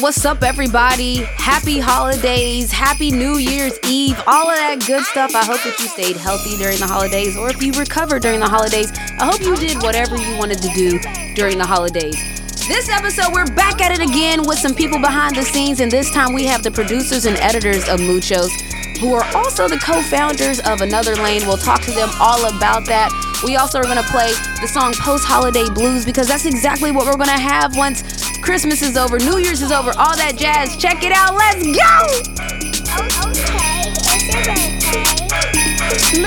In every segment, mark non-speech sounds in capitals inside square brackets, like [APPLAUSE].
What's up? Everybody? Happy holidays, happy New Year's Eve, all of that good stuff. I hope that you stayed healthy during the holidays, or if you recovered during the holidays, I hope you did whatever you wanted to do during the holidays. This episode, we're back at it again with some people behind the scenes, and this time we have the producers and editors of Muchos, who are also the co founders of Another Lane. We'll talk to them all about that. We also are going to play the song Post Holiday Blues because that's exactly what we're going to have once Christmas is over, New Year's is over, all that jazz. Check it out. Let's go. Okay, it's your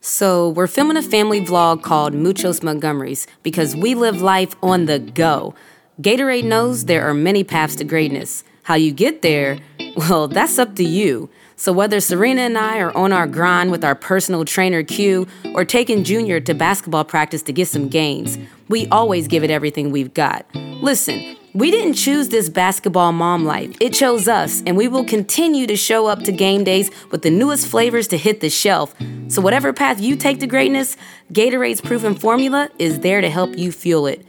So, we're filming a family vlog called Muchos Montgomerys because we live life on the go. Gatorade knows there are many paths to greatness. How you get there, well, that's up to you. So, whether Serena and I are on our grind with our personal trainer Q or taking Junior to basketball practice to get some gains, we always give it everything we've got. Listen, we didn't choose this basketball mom life. It chose us, and we will continue to show up to game days with the newest flavors to hit the shelf. So, whatever path you take to greatness, Gatorade's proven formula is there to help you fuel it.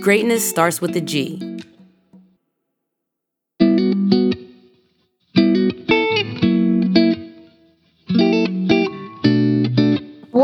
Greatness starts with a G.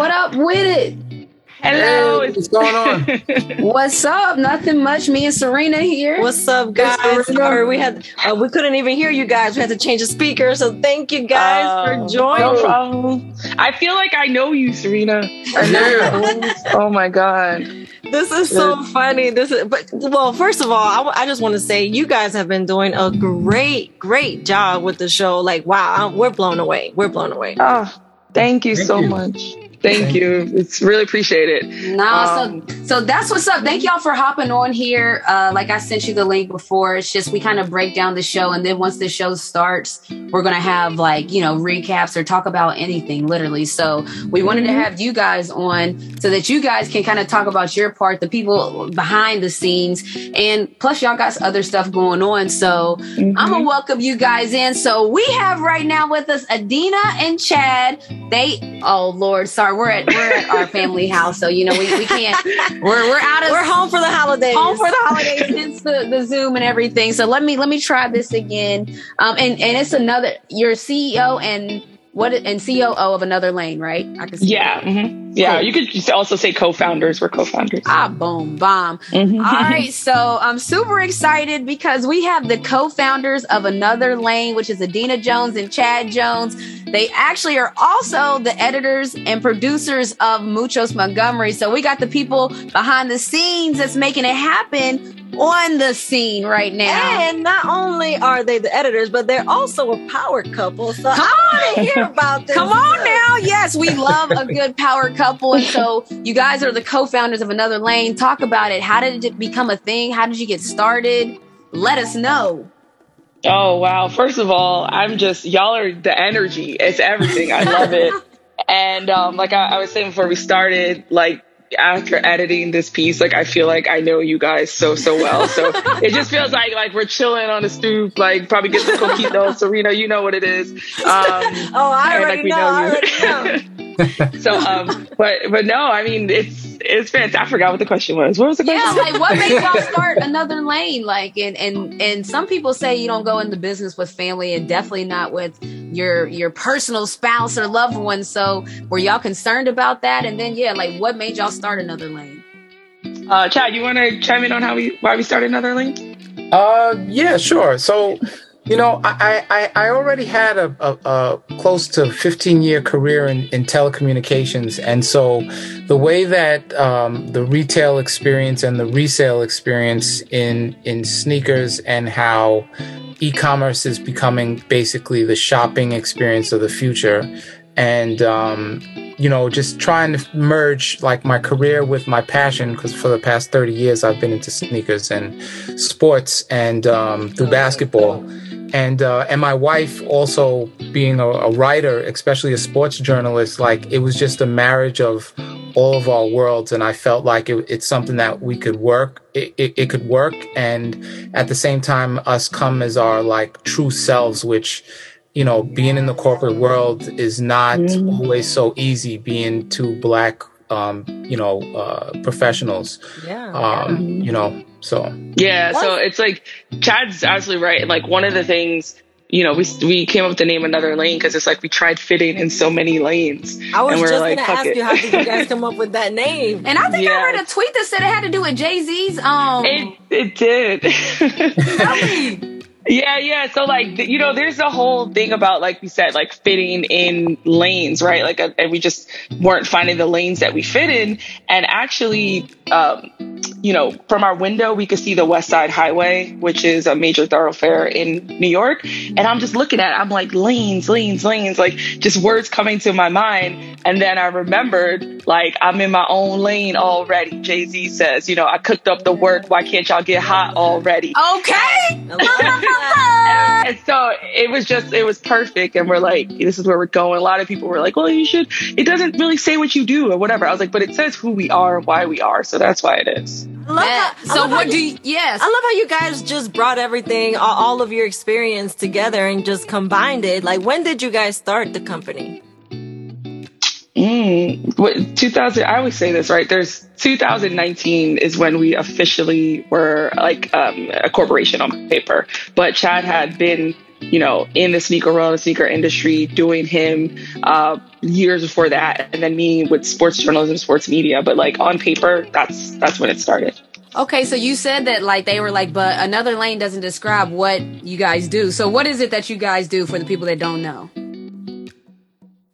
What up with it? Hello. Hey, what's going on? [LAUGHS] What's up? Nothing much. Me and Serena here. What's up, guys? Sorry, we had uh, we couldn't even hear you guys. We had to change the speaker. So thank you guys Oh, for joining. No problem. I feel like I know you, Serena. Yeah. [LAUGHS] oh my god. This is so funny. This is, but well, first of all, I, w- I just want to say you guys have been doing a great, great job with the show. Like, wow, I'm- we're blown away. We're blown away. Oh, thank you Thank so you. much. Thank, Thank you. It's really appreciated. Nah, Um, so so that's what's up. Thank y'all for hopping on here. Uh, like I sent you the link before. It's just we kind of break down the show, and then once the show starts, we're gonna have like you know recaps or talk about anything, literally. So we wanted to have you guys on so that you guys can kind of talk about your part, the people behind the scenes, and plus y'all got other stuff going on. So mhm. I'm gonna welcome you guys in. So we have right now with us Adena and Chad. They, oh Lord, sorry, we're at we're at our family house, so you know we, we can't. We're we're out of We're home for the holidays. home for the holidays. since the, the Zoom and everything. So let me let me try this again. Um, and and it's another. You're CEO and what and COO of another lane, right? I can see yeah. mhm. Yeah. Cool. You could just also say co-founders. We're co-founders. Ah, boom, bomb. Mhm. All right, so I'm super excited because we have the co-founders of Another Lane, which is Adena Jones and Chad Jones. They actually are also the editors and producers of Muchos Montgomery. So we got the people behind the scenes that's making it happen on the scene right now. And not only are they the editors, but they're also a power couple. So Come I want to hear about this. Come on now. Yes, we love a good power couple. And so you guys are the co-founders of Another Lane. Talk about it. How did it become a thing? How did you get started? Let us know. Oh wow! First of all, I'm just y'all are the energy. It's everything. I love it. [LAUGHS] And um, like I, I was saying before we started, like after editing this piece, like I feel like I know you guys so so well. So it just feels like like we're chilling on the stoop, like probably get some coquitos. Serena, you know what it is. Um, [LAUGHS] Oh, I already like, we know. know I you. already know. [LAUGHS] [LAUGHS] so um, but but no, I mean it's it's fantastic. I forgot what the question was. What was the question? Yeah, like what made y'all [LAUGHS] start another lane? Like and and and some people say you don't go into business with family and definitely not with your your personal spouse or loved one. So were y'all concerned about that? And then yeah, like what made y'all start another lane? Uh, Chad, you want to chime in on how we why we started another lane? Uh, yeah, sure. So, you know, I I, I already had a, a, a close to 15 year career in, in telecommunications, and so the way that um, the retail experience and the resale experience in in sneakers and how e-commerce is becoming basically the shopping experience of the future. And um, you know just trying to merge like my career with my passion because for the past 30 years i've been into sneakers and sports and um, through basketball and uh, and my wife also being a, a writer especially a sports journalist like it was just a marriage of all of our worlds. And i felt like it, it's something that we could work it, it, it could work. And at the same time us come as our like true selves which you know being in the corporate world is not always so easy being two black um, you know, uh, professionals. Yeah. Um, you know, so Yeah, so it's like Chad's absolutely right. Like one of the things, you know, we we came up with the name another lane because it's like we tried fitting in so many lanes, I was and we're just like, gonna ask it. you how did you guys [LAUGHS] come up with that name? And I think I Yeah. heard a tweet that said it had to do with Jay Z's. Um, it it did. [LAUGHS] Yeah, yeah. So like, you know, there's a whole thing about like we said, like fitting in lanes, right? Like, uh, and we just weren't finding the lanes that we fit in. And actually, um, you know, from our window, we could see the West Side Highway, which is a major thoroughfare in New York. And I'm just looking at, it, I'm like lanes, lanes, lanes, like just words coming to my mind. And then I remembered, like, I'm in my own lane already. Jay Z says, you know, I cooked up the work. Why can't y'all get hot already? okay. I. [LAUGHS] And so it was just, it was perfect. And we're like, this is where we're going. A lot of people were like, well, you should, it doesn't really say what you do or whatever. I was like, but it says who we are and why we are. So that's why it is. I love that. I So love how what do you- you? Yes. I love how you guys just brought everything, all, all of your experience together and just combined it. Like, when did you guys start the company? Mm, what 2000? I always say this, right? There's 2019 is when we officially were like um, a corporation on paper. But Chad had been, you know, in the sneaker world, the sneaker industry, doing him uh, years before that, and then me with sports journalism, sports media. But like on paper, that's that's when it started. Okay, so you said that like they were like, but another lane doesn't describe what you guys do. So what is it that you guys do for the people that don't know?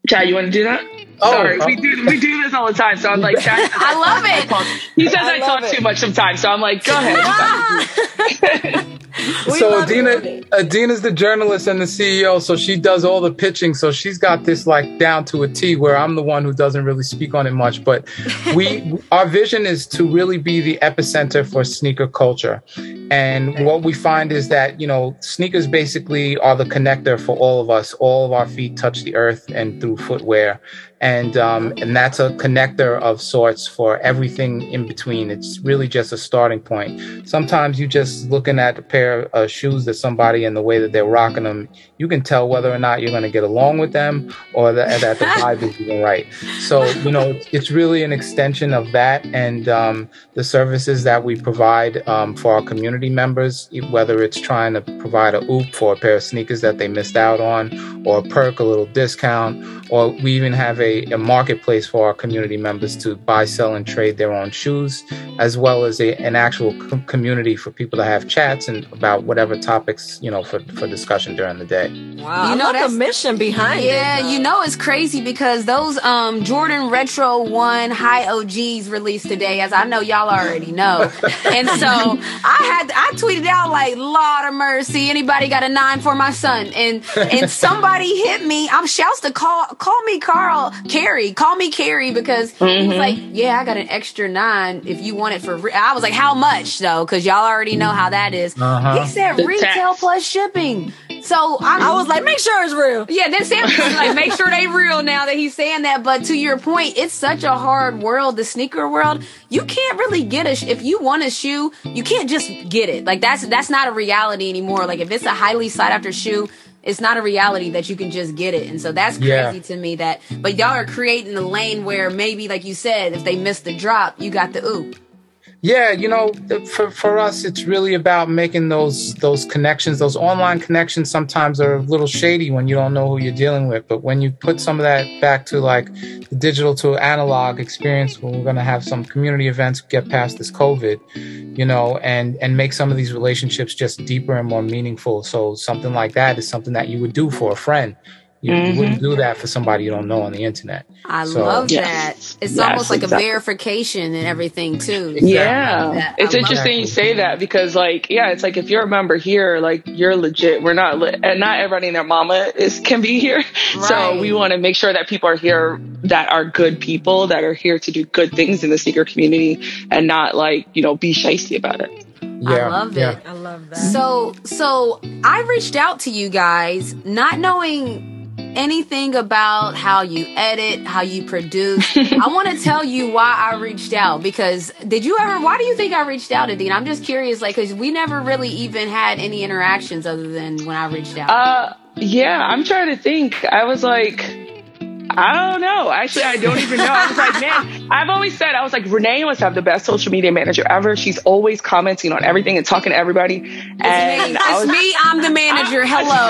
Chad, you want to do that? Oh, Sorry, we do we do this all the time. So I'm like, [LAUGHS] I love it. he says I I, talk it. too much sometimes. So I'm like, go ahead. you guys do it. We so Adena, hearing. Adena's the journalist and the CEO, so she does all the pitching. So she's got this like down to a T. Where I'm the one who doesn't really speak on it much. But [LAUGHS] we, our vision is to really be the epicenter for sneaker culture. And what we find is that you know sneakers basically are the connector for all of us. All of our feet touch the earth and through footwear, and um, and that's a connector of sorts for everything in between. It's really just a starting point. Sometimes you just looking at a pair of shoes that somebody and the way that they're rocking them, you can tell whether or not you're going to get along with them or that, that the [LAUGHS] vibe is even right. So you know, it's, it's really an extension of that and um, the services that we provide um, for our community members, whether it's trying to provide a oop for a pair of sneakers that they missed out on, or a perk, a little discount, or we even have a, a marketplace for our community members to buy, sell, and trade their own shoes, as well as a, an actual com- community for people to have chats and about whatever topics you know for, for discussion during the day. Wow, You you know, know that's- the mission behind it. Yeah, you know it's crazy because those um Jordan Retro One High OGs released today, as I know y'all already know. [LAUGHS] and so I had I tweeted out like, "Lord of mercy, anybody got a nine for my son?" And and somebody hit me. I'm shouts to call call me Carl Carrie, call me Carrie because he was like, "Yeah, I got an extra nine if you want it for." Re-. I was like, "How much though?" Because y'all already know how that is. Uh-huh. He said The retail tax. plus shipping. So I, I was like, make sure it's real. yeah, then Sam was like, make sure they real now that he's saying that. But to your point, it's such a hard world, the sneaker world. You can't really get a sh- if you want a shoe, you can't just get it. Like that's that's not a reality anymore. Like if it's a highly sought after shoe, it's not a reality that you can just get it. And so that's crazy Yeah. to me that. But y'all are creating a lane where maybe, like you said, if they miss the drop, you got the oop. Yeah, you know, for for us, it's really about making those those connections. Those online connections sometimes are a little shady when you don't know who you're dealing with. But when you put some of that back to like the digital to analog experience, when we're going to have some community events get past this COVID, you know, and and make some of these relationships just deeper and more meaningful. So something like that is something that you would do for a friend. You, you wouldn't mm-hmm. do that for somebody you don't know on the internet. I So- love Yes. that. It's Yes, almost like exactly. a verification and everything too. So Yeah, that- it's interesting that. you say that because, like, yeah, it's like if you're a member here, like you're legit. We're not, li- and not everybody and their mama is can be here. [LAUGHS] So we want to make sure that people are here that are good people that are here to do good things in the sneaker community and not like you know be shisty about it. Yeah, I love yeah. it. I love that. So, so I reached out to you guys, not knowing anything about how you edit, how you produce. [LAUGHS] I want to tell you why I reached out because did you ever? Why do you think I reached out, Adine? I'm just curious, like, because we never really even had any interactions other than when I reached out. Uh, yeah, I'm trying to think. I was like, I don't know. Actually, I don't even know. I was like, man, [LAUGHS] I've always said I was like Renee must have the best social media manager ever. She's always commenting on everything and talking to everybody. And It's was, me. I'm the manager. [LAUGHS] Hello.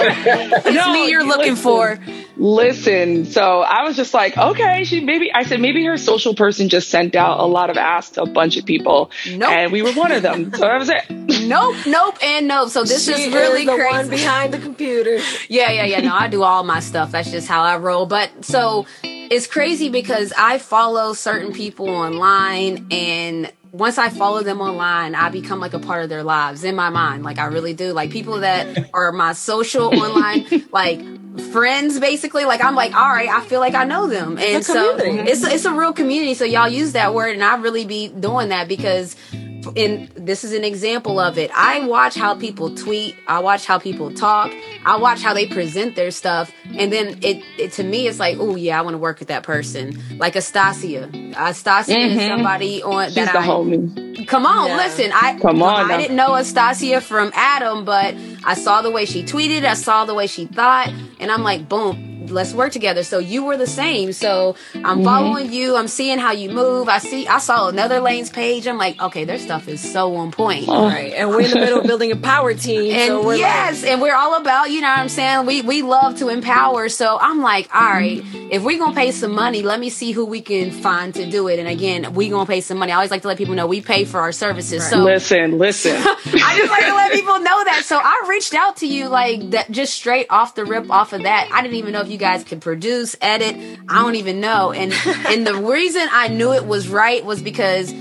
It's No, me you're looking listen. for. Listen, so I was just like, okay, she maybe I said maybe her social person just sent out a lot of asks to a bunch of people, Nope. and we were one of them. [LAUGHS] So that was it. Nope, nope, and nope. So this She is really is the crazy. one behind the computer. [LAUGHS] Yeah, yeah, yeah. No, I do all my stuff. That's just how I roll. But so it's crazy because I follow certain people online and once I follow them online, I become like a part of their lives in my mind. Like I really do. Like people that are my social [LAUGHS] online, like friends basically. Like I'm like, all right, I feel like I know them. And It's so it's it's a real community. So y'all use that word and I really be doing that because and this is an example of it. I watch how people tweet. I watch how people talk. I watch how they present their stuff, and then it, it to me, it's like, oh yeah, I want to work with that person. Like Astasia. Astasia is Mhm. somebody on She's that the I homie. come on. Yeah. Listen, I Come on I now. didn't know Astasia from Adam, but I saw the way she tweeted. I saw the way she thought, and I'm like, boom. Let's work together. So you were the same. So I'm Mm-hmm. following you. I'm seeing how you move. I see. I saw another lane's page. I'm like, okay, their stuff is so on point. Right. And we're in the middle of building a power team. [LAUGHS] And so we're yes, and we're all about, you know what I'm saying? We we love to empower. So I'm like, all right, if we're gonna pay some money, let me see who we can find to do it. And again, we gonna pay some money. I always like to let people know we pay for our services. So Listen, listen. [LAUGHS] I just like to let people know that. So I reached out to you like that just straight off the rip off of that. I didn't even know if you guys could produce, edit. I don't even know. And and the reason I knew it was right was because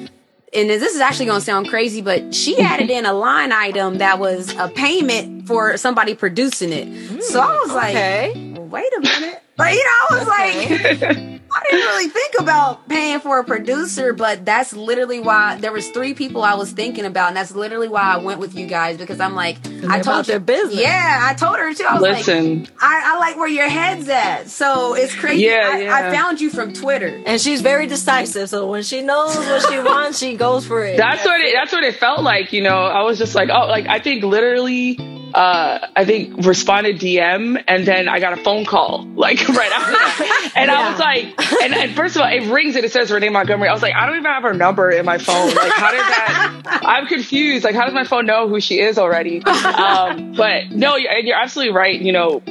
and this is actually going to sound crazy, but she added in a line item that was a payment for somebody producing it. so I was like, okay. wait a minute. Like, you know, I was like, I didn't really think about paying for a producer, but that's literally why there was three people I was thinking about, and that's literally why I went with you guys because I'm like, I about told their business. Yeah, I told her too. I was like, listen. I, I like where your head's at. So it's crazy. Yeah, I, I found you from Twitter. And she's very decisive. So when she knows what she wants, she goes for it. That's what it. That's what it felt like. You know, I was just like, oh, like I think literally, uh, I think responded DM, and then I got a phone call like [LAUGHS] right after that, and I was like, and, and first of all, it rings and it says Renee Montgomery. I was like, I don't even have her number in my phone. Like, how did that? [LAUGHS] I'm confused. Like, how does my phone know who she is already? Um, but no, and you're absolutely right. You know,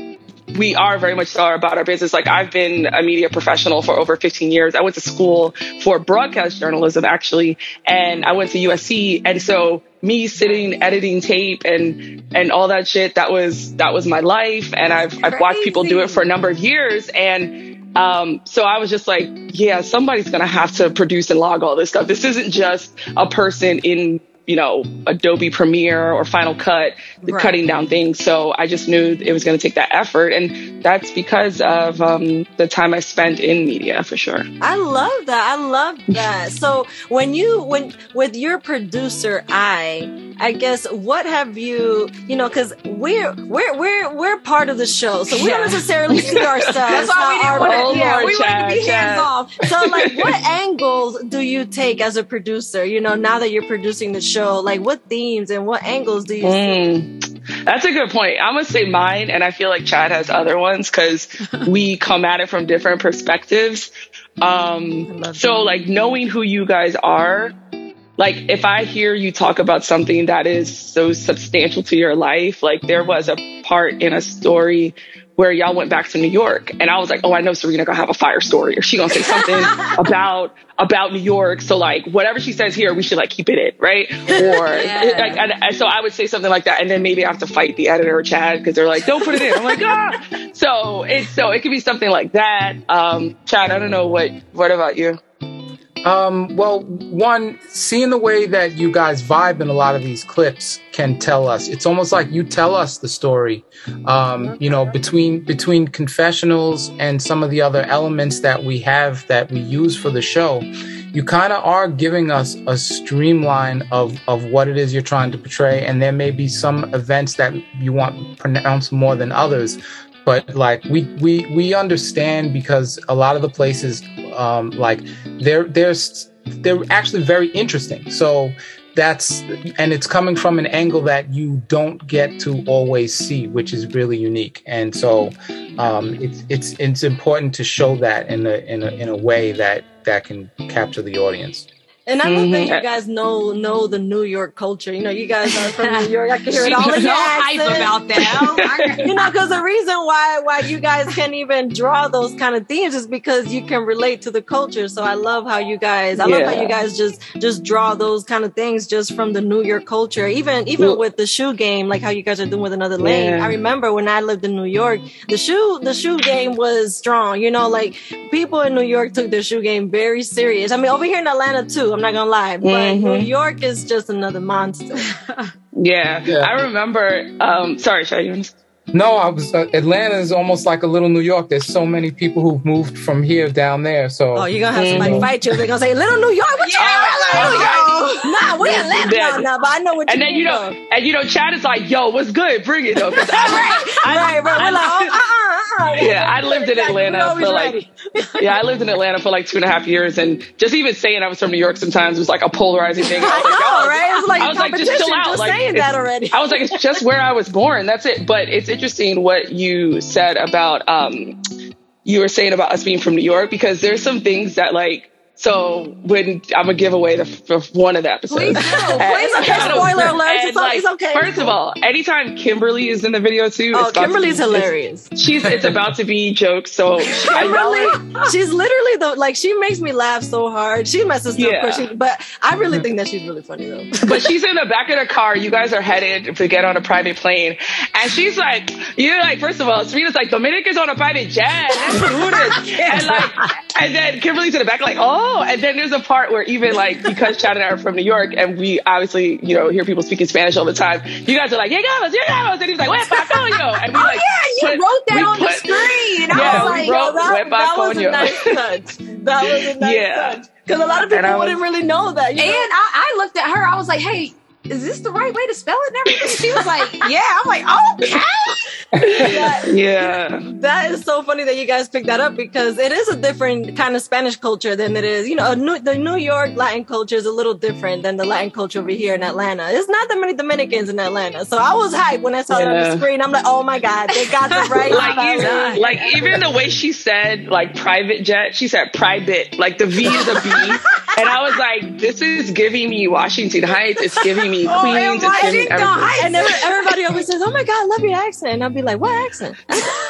we are very much so about our business. Like I've been a media professional for over 15 years. I went to school for broadcast journalism actually, and I went to USC. And so me sitting editing tape and and all that shit that was that was my life. And I've I've watched people do it for a number of years. And um, so I was just like, yeah, somebody's gonna have to produce and log all this stuff. This isn't just a person in you know, Adobe Premiere or Final Cut, Right. cutting down things. So I just knew it was going to take that effort. And that's because of um, the time I spent in media for sure. I love that. I love that. [LAUGHS] So when you when with your producer eye, I guess what have you you know because we're we're we're we're part of the show, so we Yeah. don't necessarily see ourselves. [LAUGHS] That's why we didn't want to. Yeah, Lord, we to be hands off. So like [LAUGHS] what angles do you take as a producer? You know, now that you're producing the show, like what themes and what angles do you see? Mm, that's a good point. I'm going to say mine, and I feel like Chad has other ones because [LAUGHS] we come at it from different perspectives. Um, love so, like, knowing who you guys are, like, if I hear you talk about something that is so substantial to your life, like, there was a part in a story where y'all went back to New York, and I was like, oh, I know Serena gonna have a fire story, or she gonna say something [LAUGHS] about about New York. So like, whatever she says here, we should like keep it in, right? [LAUGHS] Or like, and, and so I would say something like that, and then maybe I have to fight the editor or Chad because they're like, don't put it in. I'm like, ah. So it's so it could be something like that. Um, Chad, I don't know what what about you? Um, well, one, seeing the way that you guys vibe in a lot of these clips can tell us. It's almost like you tell us the story. Um, you know, between between confessionals and some of the other elements that we have that we use for the show, you kind of are giving us a streamline of of what it is you're trying to portray. And there may be some events that you want pronounced more than others but like we we we understand because a lot of the places um like they're they're they're actually very interesting so that's and it's coming from an angle that you don't get to always see which is really unique and so um it's it's it's important to show that in a in a in a way that that can capture the audience. And I love that you mm-hmm. guys know know the New York culture. You know, you guys are from New York. I can hear it all in She's your so hype accent. about that. Oh [LAUGHS] you know, because the reason why why you guys can't even draw those kind of themes is because you can relate to the culture. So I love how you guys, I love how you guys just just draw those kind of things just from the New York culture. Even even Well- with the shoe game, like how you guys are doing with another lane. Yeah. I remember when I lived in New York, the shoe the shoe game was strong. You know, like people in New York took their shoe game very serious. I mean, over here in Atlanta too. I'm not gonna lie, but Mhm. New York is just another monster. [LAUGHS] Yeah. Yeah. I remember. Um, sorry, Chad. You want to- No, I was uh, Atlanta is almost like a little New York. There's so many people who've moved from here down there. So Oh, you're gonna have somebody Mhm. fight you. They're gonna say, "Little New York, what you Yeah, doing, Little New oh, York?" Nah, we in Atlanta Yeah. now, but I know what And you then you mean, know, and you know, Chad is like, "Yo, what's good? Bring it though." [LAUGHS] 'Cause I- though. right, right. We're like, [LAUGHS] oh, uh, uh, uh. Yeah, I lived in Atlanta We're for like ready. [LAUGHS] yeah, I lived in Atlanta for like two and a half years, and just even saying I was from New York sometimes was like a polarizing thing. I [LAUGHS] I was like, know, right? It's like I was like, just chill out. like, saying that already. I was like, it's just where I was born. That's it. But it's interesting what you said about um, you were saying about us being from New York because there's some things that like. So when I'm gonna give away the f- one of the episodes. Please do. [LAUGHS] Please do. Spoiler alert, it's it's okay. First of all, anytime Kimberly is in the video too, oh, it's Kimberly's be- hilarious. She's it's about to be jokes. So I know it. Kimberly, she's literally the like she makes me laugh so hard. She messes up, Yeah. but, she, but I really think that she's really funny though. [LAUGHS] but she's in the back of the car. You guys are headed to get on a private plane, and she's like, "You're like, first of all, Serena's like, Dominic is on a private jet. Let's do this." [LAUGHS] and like, and then Kimberly's in the back, like, "Oh," Oh, and then there's a part where even like because Chad and I are from New York, and we obviously you know hear people speaking Spanish all the time. You guys are like, "Llegamos, llegamos," and he's like, "Huepa, coño," and we Oh like, yeah, you put- wrote that we on the screen. And Yeah, I was we like, wrote- that, that was a nice touch. That was a [LAUGHS] nice Yeah. touch. Because a lot of people wouldn't really know that. You and know? I, I looked at her. I was like, hey. Is this the right way to spell it and everything? She was like, [LAUGHS] "Yeah." I'm like, "Okay." That- yeah, That is so funny that you guys picked that up because it is a different kind of Spanish culture than it is. You know, a New, the New York Latin culture is a little different than the Latin culture over here in Atlanta. There's not that many Dominicans in Atlanta, so I was hyped when I saw it on the screen. I'm like, oh my god, they got the [LAUGHS] right like even, like even the way she said like private jet, she said private. Like the V is a B, [LAUGHS] and I was like, this is giving me Washington Heights. It's giving me [LAUGHS] Oh, Queens. and it's giving me everything. Heights. And everybody always says, "Oh my god, I love your accent." And I'll be like, "What accent?"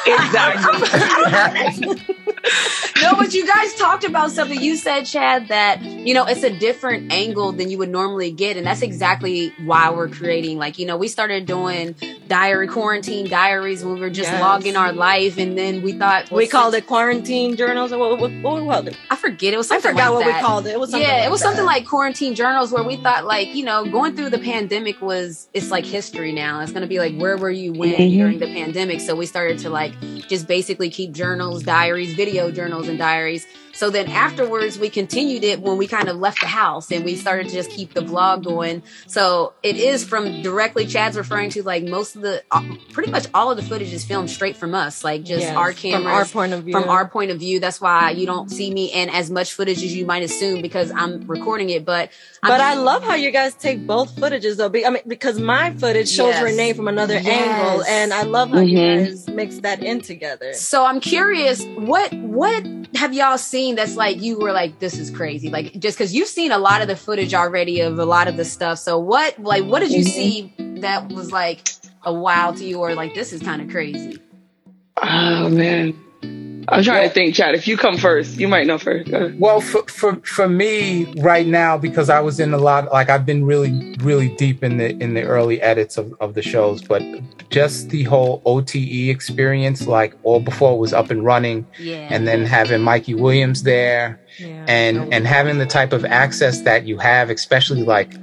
Exactly. [LAUGHS] no, but you guys talked about something. You said, Chad, that you know it's a different angle than you would normally get, and that's exactly why we're creating. Like, you know, we started doing diary quarantine diaries when we were just Yes. logging our life, and then we thought we called it quarantine journals. Or what, what, what we called it? I forget. It was I forgot like what that. we called it. It was something yeah, like it was that. something like quarantine journals where we thought like, you know, going through the pandemic was it's like history now. It's gonna be like where were you when Mhm. during the pandemic? So we started to like just basically keep journals, diaries, video journals and diaries. So then afterwards we continued it when we kind of left the house and we started to just keep the vlog going. So it is from directly Chad's referring to like most of the uh, pretty much all of the footage is filmed straight from us, like just Yes, our from cameras our point of view. from our point of view. That's why you don't see me in as much footage as you might assume because I'm recording it. But But I I'm, love how you guys take both footages though. Be- I mean, because my footage shows Yes. Renee from another Yes. angle, and I love how you Mhm. guys mix that in together. so I'm curious, what what have y'all seen that's like you were like this is crazy? Like just because you've seen a lot of the footage already of a lot of the stuff. So what like what did you Mhm. see that was like a wow to you or like this is kind of crazy? oh man, I'm trying to think, Chad. If you come first, you might know first. Well, for, for for me right now, because I was in a lot, like I've been really, really deep in the in the early edits of, of the shows, but just the whole OTE experience, like all before it was up and running, Yeah. and then having Mikey Williams there, Yeah. and and having the type of access that you have, especially like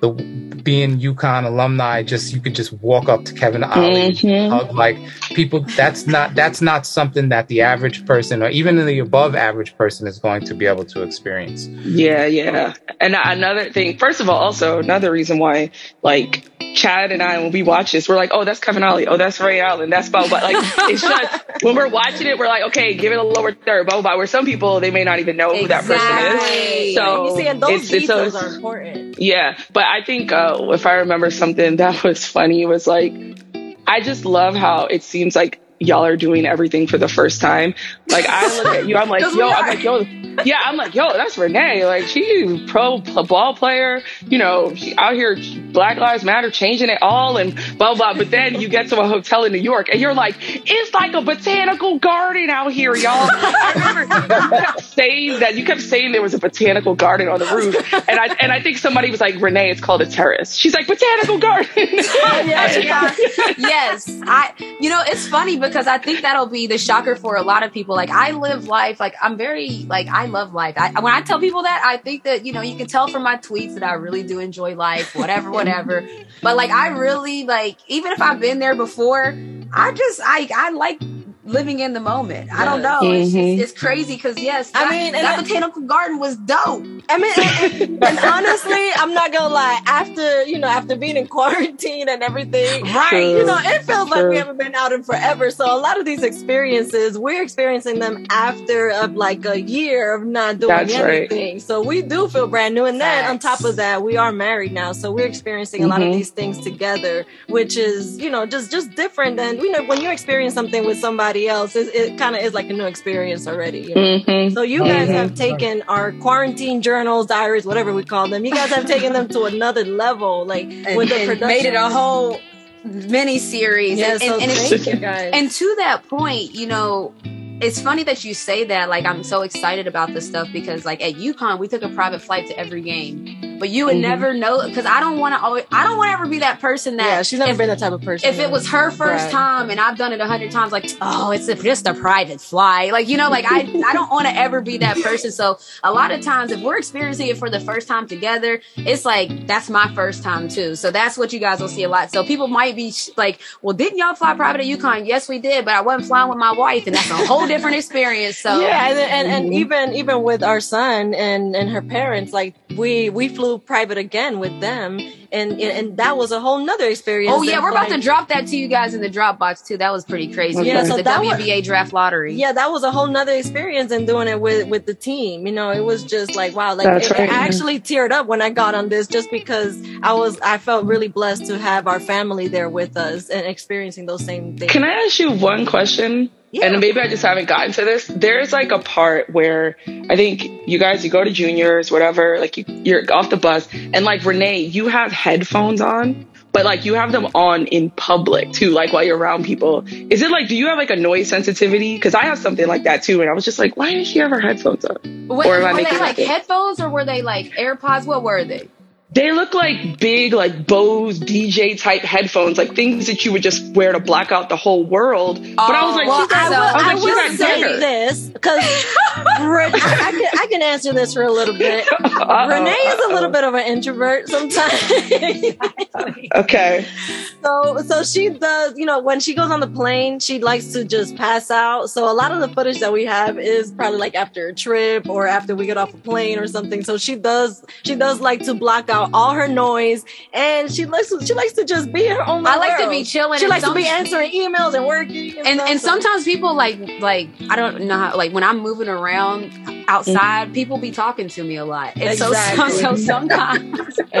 the being UConn alumni, just you could just walk up to Kevin Ollie, Mhm. hug like people. That's not that's not something that the average person or even the above average person is going to be able to experience. Yeah, yeah. And another thing, first of all, also another reason why, like Chad and I, when we watch this, we're like, oh, that's Kevin Ollie, oh, that's Ray Allen, that's blah blah. blah. Like it's just [LAUGHS] when we're watching it, we're like, okay, give it a lower third, blah blah. blah. Where some people they may not even know who that person is. So you see, and those it's- it's details are important. Yeah, but I think uh, if I remember something [LAUGHS] that was funny was like, I just love how it seems like y'all are doing everything for the first time. Like I look at you, I'm like, [LAUGHS] 'Cause we yo, I'm like, yo, yeah, I'm like, yo, that's Renee. Like she's a pro ball player. You know, she out here, Black Lives Matter, changing it all, and blah blah. But then you get to a hotel in New York, and you're like, it's like a botanical garden out here, y'all. I remember you kept saying that. You kept saying there was a botanical garden on the roof, and I and I think somebody was like, Renee, it's called a terrace. She's like, botanical garden. [LAUGHS] yeah. [LAUGHS] yes. I you know, it's funny because I think that'll be the shocker for a lot of people. Like I live life like I'm very like I love life. I, when I tell people that, I think that, you know, you can tell from my tweets that I really do enjoy life, whatever, whatever. But like I really like even if I've been there before, I just I I like living in the moment. I don't know. It's, Mhm. just, it's crazy because yes, I that, mean, and that I- botanical garden was dope. I mean, and, and honestly, I'm not gonna lie. After you know, after being in quarantine and everything, Right. You know, it feels like we haven't been out in forever. So a lot of these experiences, we're experiencing them after of like a year of not doing That's right. anything. So we do feel brand new. And then on top of that, we are married now, so we're experiencing a lot of Mhm. these things together, which is you know just just different than you know when you experience something with somebody else. It, it kind of is like a new experience already. You know? Mhm. So you guys Mhm. have taken our quarantine journals, diaries, whatever we call them. You guys have taken them to another level, like And, with the and production. made it a whole mini series. Yeah, and, so and, and thank you guys. And to that point, you know, it's funny that you say that. Like, I'm so excited about this stuff because, like, at UConn, we took a private flight to every game, but you would Mhm. never know because I don't want to always. I don't want to ever be that person that. yeah, she's never if, been that type of person. If it was her first Right. time and I've done it a hundred times, like, oh, it's just a private flight. Like, you know, like I, I don't want to ever be that person. So a lot of times if we're experiencing it for the first time together, it's like, that's my first time too. So that's what you guys will see a lot. So people might be sh- like, well, didn't y'all fly private at UConn? Yes, we did, but I wasn't flying with my wife and that's a whole different experience. So yeah, and, and, and Mhm. even even with our son and and her parents, like we we flew private again with them, and and, and that mm-hmm. was a whole nother experience. Oh yeah, we're about to drop that to you guys in the Dropbox too. That was pretty crazy. Yeah, Yeah, so the that wa- WNBA draft lottery. Yeah, that was a whole nother experience and doing it with with the team. You know, it was just like wow. Like it- right. I actually teared up when I got on this just because I was I felt really blessed to have our family there with us and experiencing those same things. Can I ask you one question? Yeah. And maybe I just haven't gotten to this. There's like a part where I think you guys, you go to juniors, whatever, like you, you're off the bus, and like Renee, you have headphones on, but like you have them on in public too, like while you're around people. Is it like, do you have like a noise sensitivity? Because I have something like that too, and I was just like, why does she have her headphones on? Wait, Or am I were they making like headphones or were they like AirPods? What were they? They look like big, like Bose DJ type headphones, like things that you would just wear to black out the whole world. but I was Oh, like, well, she got, I I was will- I like, she will say better. this because I, I can I can answer this for a little bit. [LAUGHS] Uh-oh, Renee is a uh-oh. little bit of an introvert sometimes. [LAUGHS] Okay. So so she does, you know, when she goes on the plane, she likes to just pass out. So a lot of the footage that we have is probably like after a trip or after we get off a plane or something. So she does she does like to block out all her noise and she likes to, she likes to just be her own I like to be chilling. She likes to be answering emails and working. And, and and so- sometimes people like like I don't know how like when I'm moving around outside, people be talking to me a lot. And so, so Exactly. so sometimes [LAUGHS]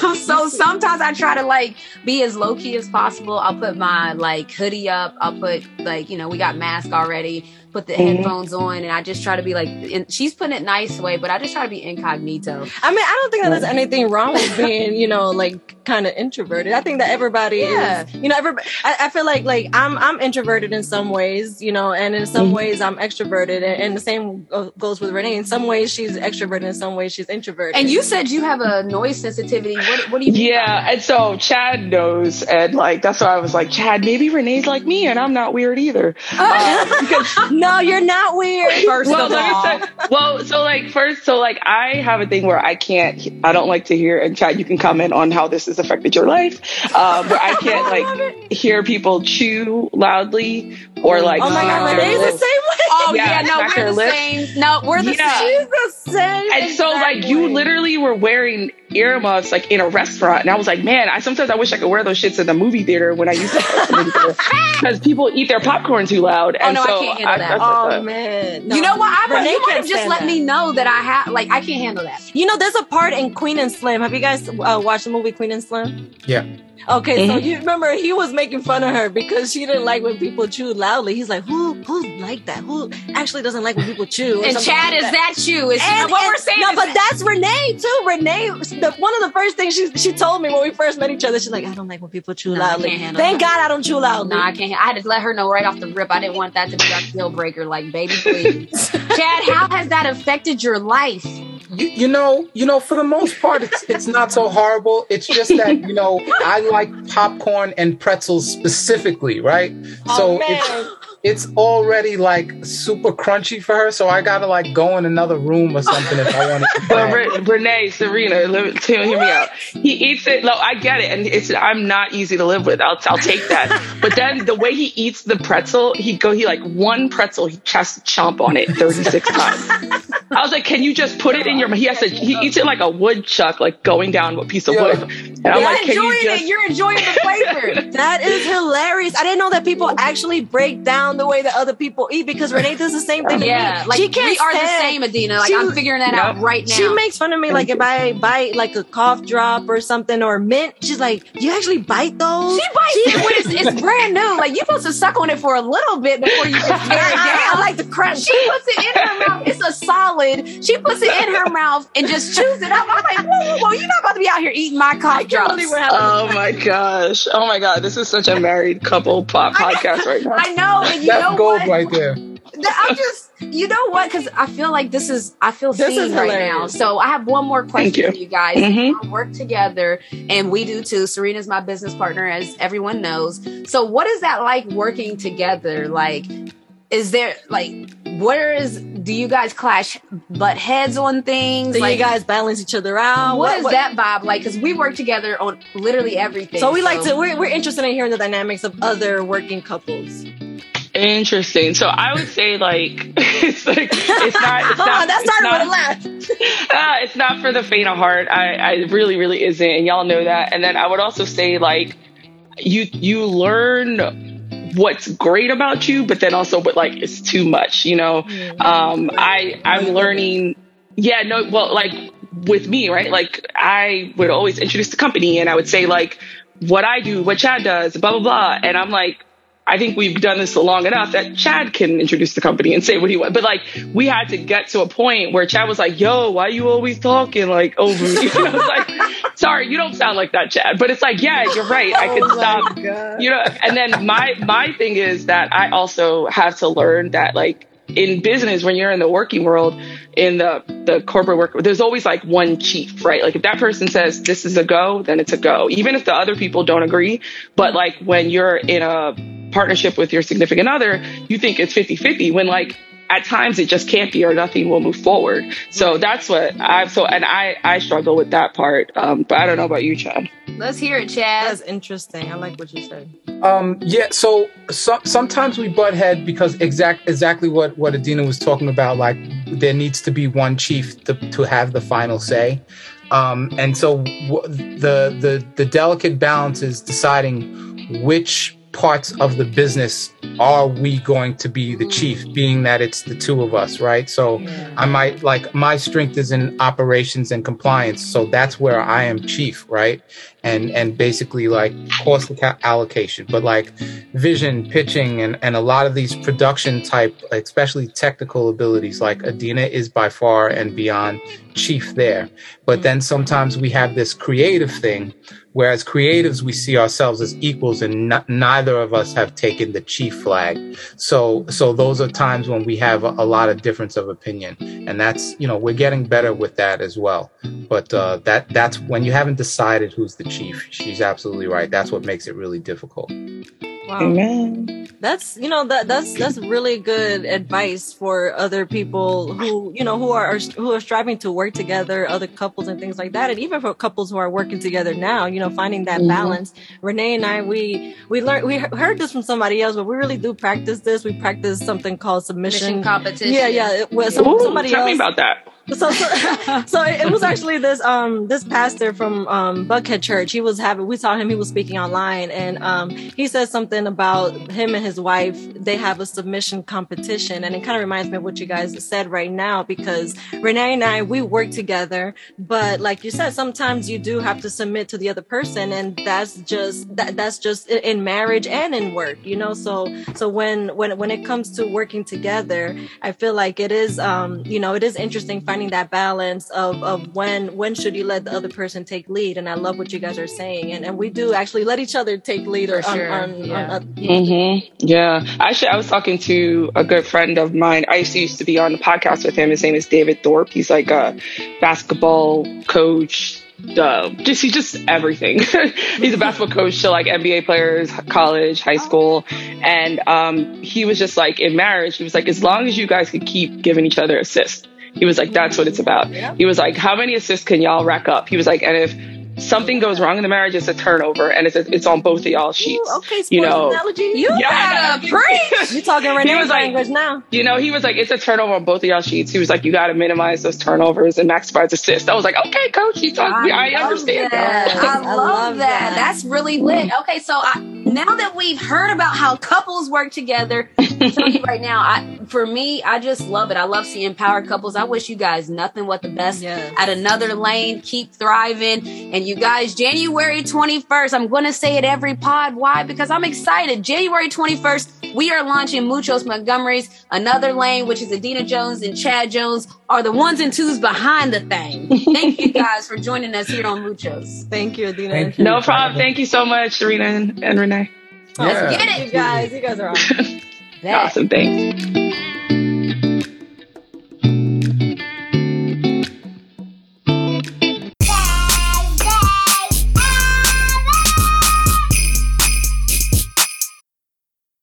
so, so sometimes I try to like be as low key as possible. I'll put my like hoodie up. I'll put like you know we got mask already. Put the Mhm. headphones on, and I just try to be like. And she's putting it nice way, but I just try to be incognito. I mean, I don't think that there's anything wrong with being, you know, like kind of introverted. I think that everybody Yeah. is, you know, everybody. I, I feel like like I'm I'm introverted in some ways, you know, and in some Mhm. ways I'm extroverted, and, and the same goes with Renee. In some ways she's extroverted, in some ways she's introverted. And you said you have a noise sensitivity. What what do you mean? Yeah, and so Chad knows, and like that's why I was like, Chad, maybe Renee's like me, and I'm not weird either. Uh, because [LAUGHS] no, you're not weird. First well, of all, say, well, so like first, so like I have a thing where I can't, I don't like to hear, and Chad, you can comment on how this has affected your life, um, where I can't [LAUGHS] like hear people chew loudly or like oh my smack god, their Renee's the same way. Oh Yeah, yeah, no, we're the lips. same. No, we're the Yeah. same. She's the same. And so, like, you literally were wearing earmuffs like in a restaurant, and I was like, man, I sometimes I wish I could wear those shits in the movie theater when I used to because [LAUGHS] people eat their popcorn too loud. Oh, And no, I can't handle that. that's what Oh the- man, you know what? I, Renee you might can't have just let that. me know that I have like I can't handle that. You know, there's a part in Queen and Slim. Have you guys uh, watched the movie Queen and Slim? Yeah. Okay, so Mhm. you remember he was making fun of her because she didn't like when people chew loudly. He's like, who who like that? Who actually doesn't like when people chew? And Chad, like is that you? Is And, what and- we're saying? No, is but that- that's Renee too. Renee, the, one of the first things she she told me when we first met each other, she's like, I don't like when people chew No, loudly. Thank that. God I don't chew loudly. No, I can't. I had to let her know right off the rip. I didn't want that to be a deal breaker. Like, baby, please. [LAUGHS] Chad, how has that affected your life? You, you know, you know, for the most part, it's it's not so horrible. It's just that you know, I like popcorn and pretzels specifically, right? Oh, so man. It's it's already like super crunchy for her. So I gotta like go in another room or something if I want [LAUGHS] to. But Re- Renee, Serena, let me- hear hear me out. He eats it. No, I get it, and it's I'm not easy to live with. I'll I'll take that. [LAUGHS] But then the way he eats the pretzel, he go he like one pretzel, he has to chomp on it 36 [LAUGHS] times. I was like, can you just put it in your? He has to. He eats it like a woodchuck, like going down a piece of Yeah. wood. And I'm You're like, can you enjoying just? it. You're enjoying the flavor. That is hilarious. I didn't know that people actually break down the way that other people eat because Renee does the same thing. to yeah, me. like she can't we are the same, Adena. Like She- I'm figuring that out right now. She makes fun of me like if I bite like a cough drop or something or mint. She's like, "You actually bite those?" She bites it when it's, it's [LAUGHS] brand new. Like you're supposed to suck on it for a little bit before you just tear it I, down. I like the crunch. She puts it in her mouth. It's a solid. She puts it in her mouth and just chews it up. I'm like, whoa, whoa, whoa! You're not about to be out here eating my cough drops. believe we're having. Oh my gosh! Oh my god! This is such a married couple pop podcast right now. I know, and you That's know gold what? right there. I'm just, you know what? Because I feel like this is, I feel This seen is right now. So I have one more question Thank you. for you guys. Mhm. We work together, and we do too. Serena's my business partner, as everyone knows. So what is that like working together? Like, is there like, where is? Do you guys clash, butt heads on things? Do like, you guys balance each other out? what is that vibe like? Because we work together on literally everything. So we like to. We're, we're interested in hearing the dynamics of other working couples. Interesting. So I would say like [LAUGHS] it's like it's not. It's not on, that it's started not- with a laugh. [LAUGHS] Ah, it's not for the faint of heart. I, I really, really isn't, and y'all know that. And then I would also say like you you learn what's great about you, but then also what like is too much. You know, um, I I'm learning. Yeah, no, well, like with me, right? Like I would always introduce the company, and I would say like what I do, what Chad does, blah blah blah, and I'm like. I think we've done this long enough that Chad can introduce the company and say what he wants. But like, we had to get to a point where Chad was like, "Yo, why are you always talking like over me?" And [LAUGHS] I was like, "Sorry, you don't sound like that, Chad." But it's like, yeah, you're right. I could oh stop. You know. And then my my thing is that I also have to learn that like in business when you're in the working world in the the corporate work there's always like one chief right like if that person says this is a go then it's a go even if the other people don't agree but like when you're in a partnership with your significant other you think it's 50-50 when like at times it just can't be or nothing will move forward so that's what i've so and i i struggle with that part um but i don't know about you chad Let's hear it, Chad. That's interesting. I like what you said. Um, yeah, so, so sometimes we butt head because exact exactly what what Adena was talking about. Like there needs to be one chief to, to have the final say, um, and so w- the the the delicate balance is deciding which parts of the business are we going to be the chief, being that it's the two of us, right? So I might like my strength is in operations and compliance, so that's where I am chief, right? And and basically like cost allocation, but like vision, pitching, and and a lot of these production type, especially technical abilities, like Adena is by far and beyond chief there. But then sometimes we have this creative thing, whereas creatives we see ourselves as equals, and n- neither of us have taken the chief flag. So so those are times when we have a, a lot of difference of opinion, and that's you know we're getting better with that as well. But uh, that that's when you haven't decided who's the chief. She's absolutely right. That's what makes it really difficult. Wow. amen That's you know that that's that's really good advice for other people who you know who are who are striving to work together, other couples and things like that, and even for couples who are working together now. You know, finding that Mhm. balance. Renee and I we we learned we heard this from somebody else, but we really do practice this. We practice something called submission. Mission competition. Yeah, yeah. It, well, Ooh, somebody tell else. me about that so, [LAUGHS] so, it was actually this um this pastor from um Buckhead Church. He was having we saw him. He was speaking online, and um he said something about him and his wife. They have a submission competition, and it kind of reminds me of what you guys said right now because Renee and I we work together, but like you said, sometimes you do have to submit to the other person, and that's just that that's just in marriage and in work, you know. So so when when when it comes to working together, I feel like it is um you know it is interesting finding that balance of of when when should you let the other person take lead, and I love what you guys are saying, and and we do actually let each other take lead For on, sure, on, yeah. on, hmm Yeah. Actually, I was talking to a good friend of mine. I used to, used to be on the podcast with him. His name is David Thorpe. He's like a basketball coach. Uh, just he's just everything. [LAUGHS] he's a basketball coach to like NBA players, college, high school, and um, he was just like in marriage. He was like, as long as you guys could keep giving each other assists, he was like, that's what it's about. He was like, how many assists can y'all rack up? He was like, and if something goes wrong in the marriage, it's a turnover, and it's it's on both of y'all sheets. Ooh, okay, sports you know, analogy. You Yeah. gotta preach. You're talking [LAUGHS] He Renee's was like- language now. you know, he was like, it's a turnover on both of y'all sheets. He was like, you got to minimize those turnovers and maximize assists. I was like, okay, coach, you talk, I, love understand that. that. I, I love, love that. that. That's really lit. Okay, so I, now that we've heard about how couples work together, I'm telling you right now, I for me, I just love it. I love seeing power couples. I wish you guys nothing but the best Yes. at another lane. Keep thriving, and you guys, January 21st. I'm going to say it every pod. Why? Because I'm excited. January 21st, we are launching Muchos Montgomery's another lane, which is Adena Jones and Chad Jones are the ones and twos behind the thing. Thank you guys for joining us here on Muchos. Thank you, Adena. Thank you. No problem. Thank you so much, Serena and, and Renee. Yeah. get it. You guys, you guys are awesome. [LAUGHS] That. Awesome. Thanks.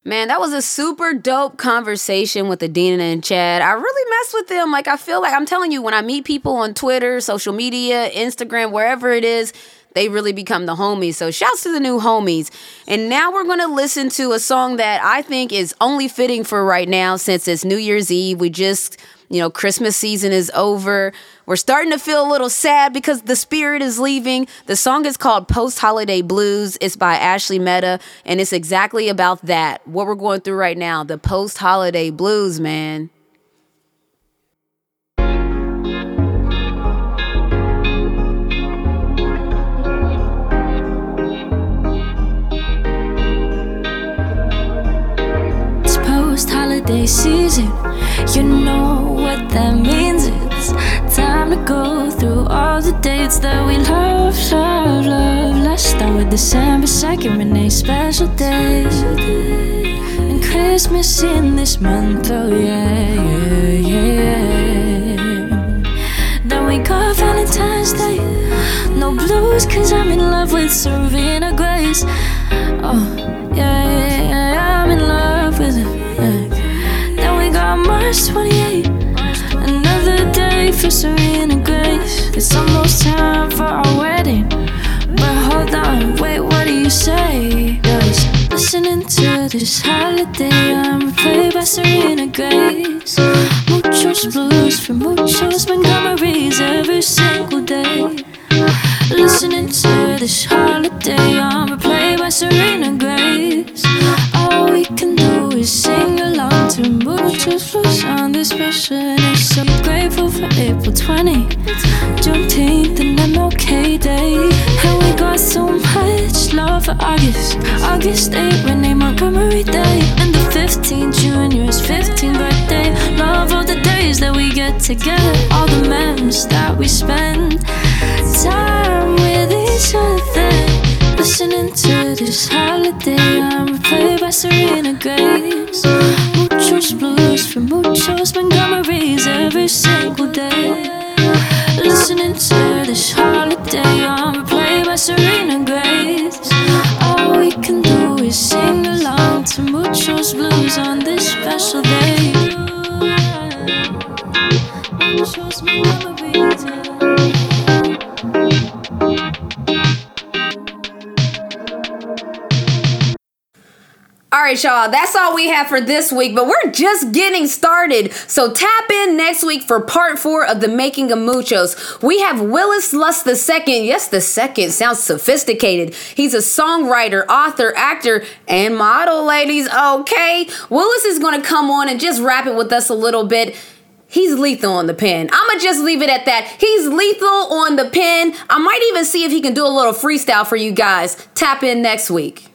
Man, that was a super dope conversation with Adena and Chad. I really mess with them. Like, I feel like I'm telling you, when I meet people on Twitter, social media, Instagram, wherever it is, they really become the homies. So, shouts to the new homies. And now we're going to listen to a song that I think is only fitting for right now since it's New Year's Eve. We just, you know, Christmas season is over. We're starting to feel a little sad because the spirit is leaving. The song is called Post Holiday Blues. It's by Ashley Meta, and it's exactly about that. What we're going through right now, the post holiday blues, man. Holiday season. You know what that means. It's time to go through all the dates that we love, love, love. Let's start with December 2nd, Renee's special day. And Christmas in this month, oh yeah, yeah, yeah. Then we got Valentine's Day. No blues, cause I'm in love with Serena Grace. Oh, yeah, yeah, Got March 28th. Another day for Serena Grace. It's almost time for our wedding. But hold on, wait, what do you say? Cause listening to this holiday, I'm played by Serena Grace. Muchos blues for muchos Montgomerys every single day. Listening to this holiday, I'm played by Serena Grace. All we can do is sing along to muchos blues on this day. So grateful for April 20, Juneteenth, and MLK Day. And we got so much love for August. August 8, Renee Montgomery Day. And the 15th, Junior's 15th birthday. Love all the days that we get together. All the memories that we spend. Time with each other. Listening to this holiday, I'm played by Serena Grace. Blues from muchos Montgomerys every single day. Listening to this holiday, I'm played by Serena Grace. All we can do is sing along to muchos blues on this special day. Muchos Montgomerys. Right, y'all, that's all we have for this week, but we're just getting started. So tap in next week for part four of the making of muchos. We have Willis Lust the second. Yes, the second sounds sophisticated. He's a songwriter, author, actor, and model, ladies. Okay. Willis is gonna come on and just rap it with us a little bit. He's lethal on the pen. I'ma just leave it at that. He's lethal on the pen. I might even see if he can do a little freestyle for you guys. Tap in next week.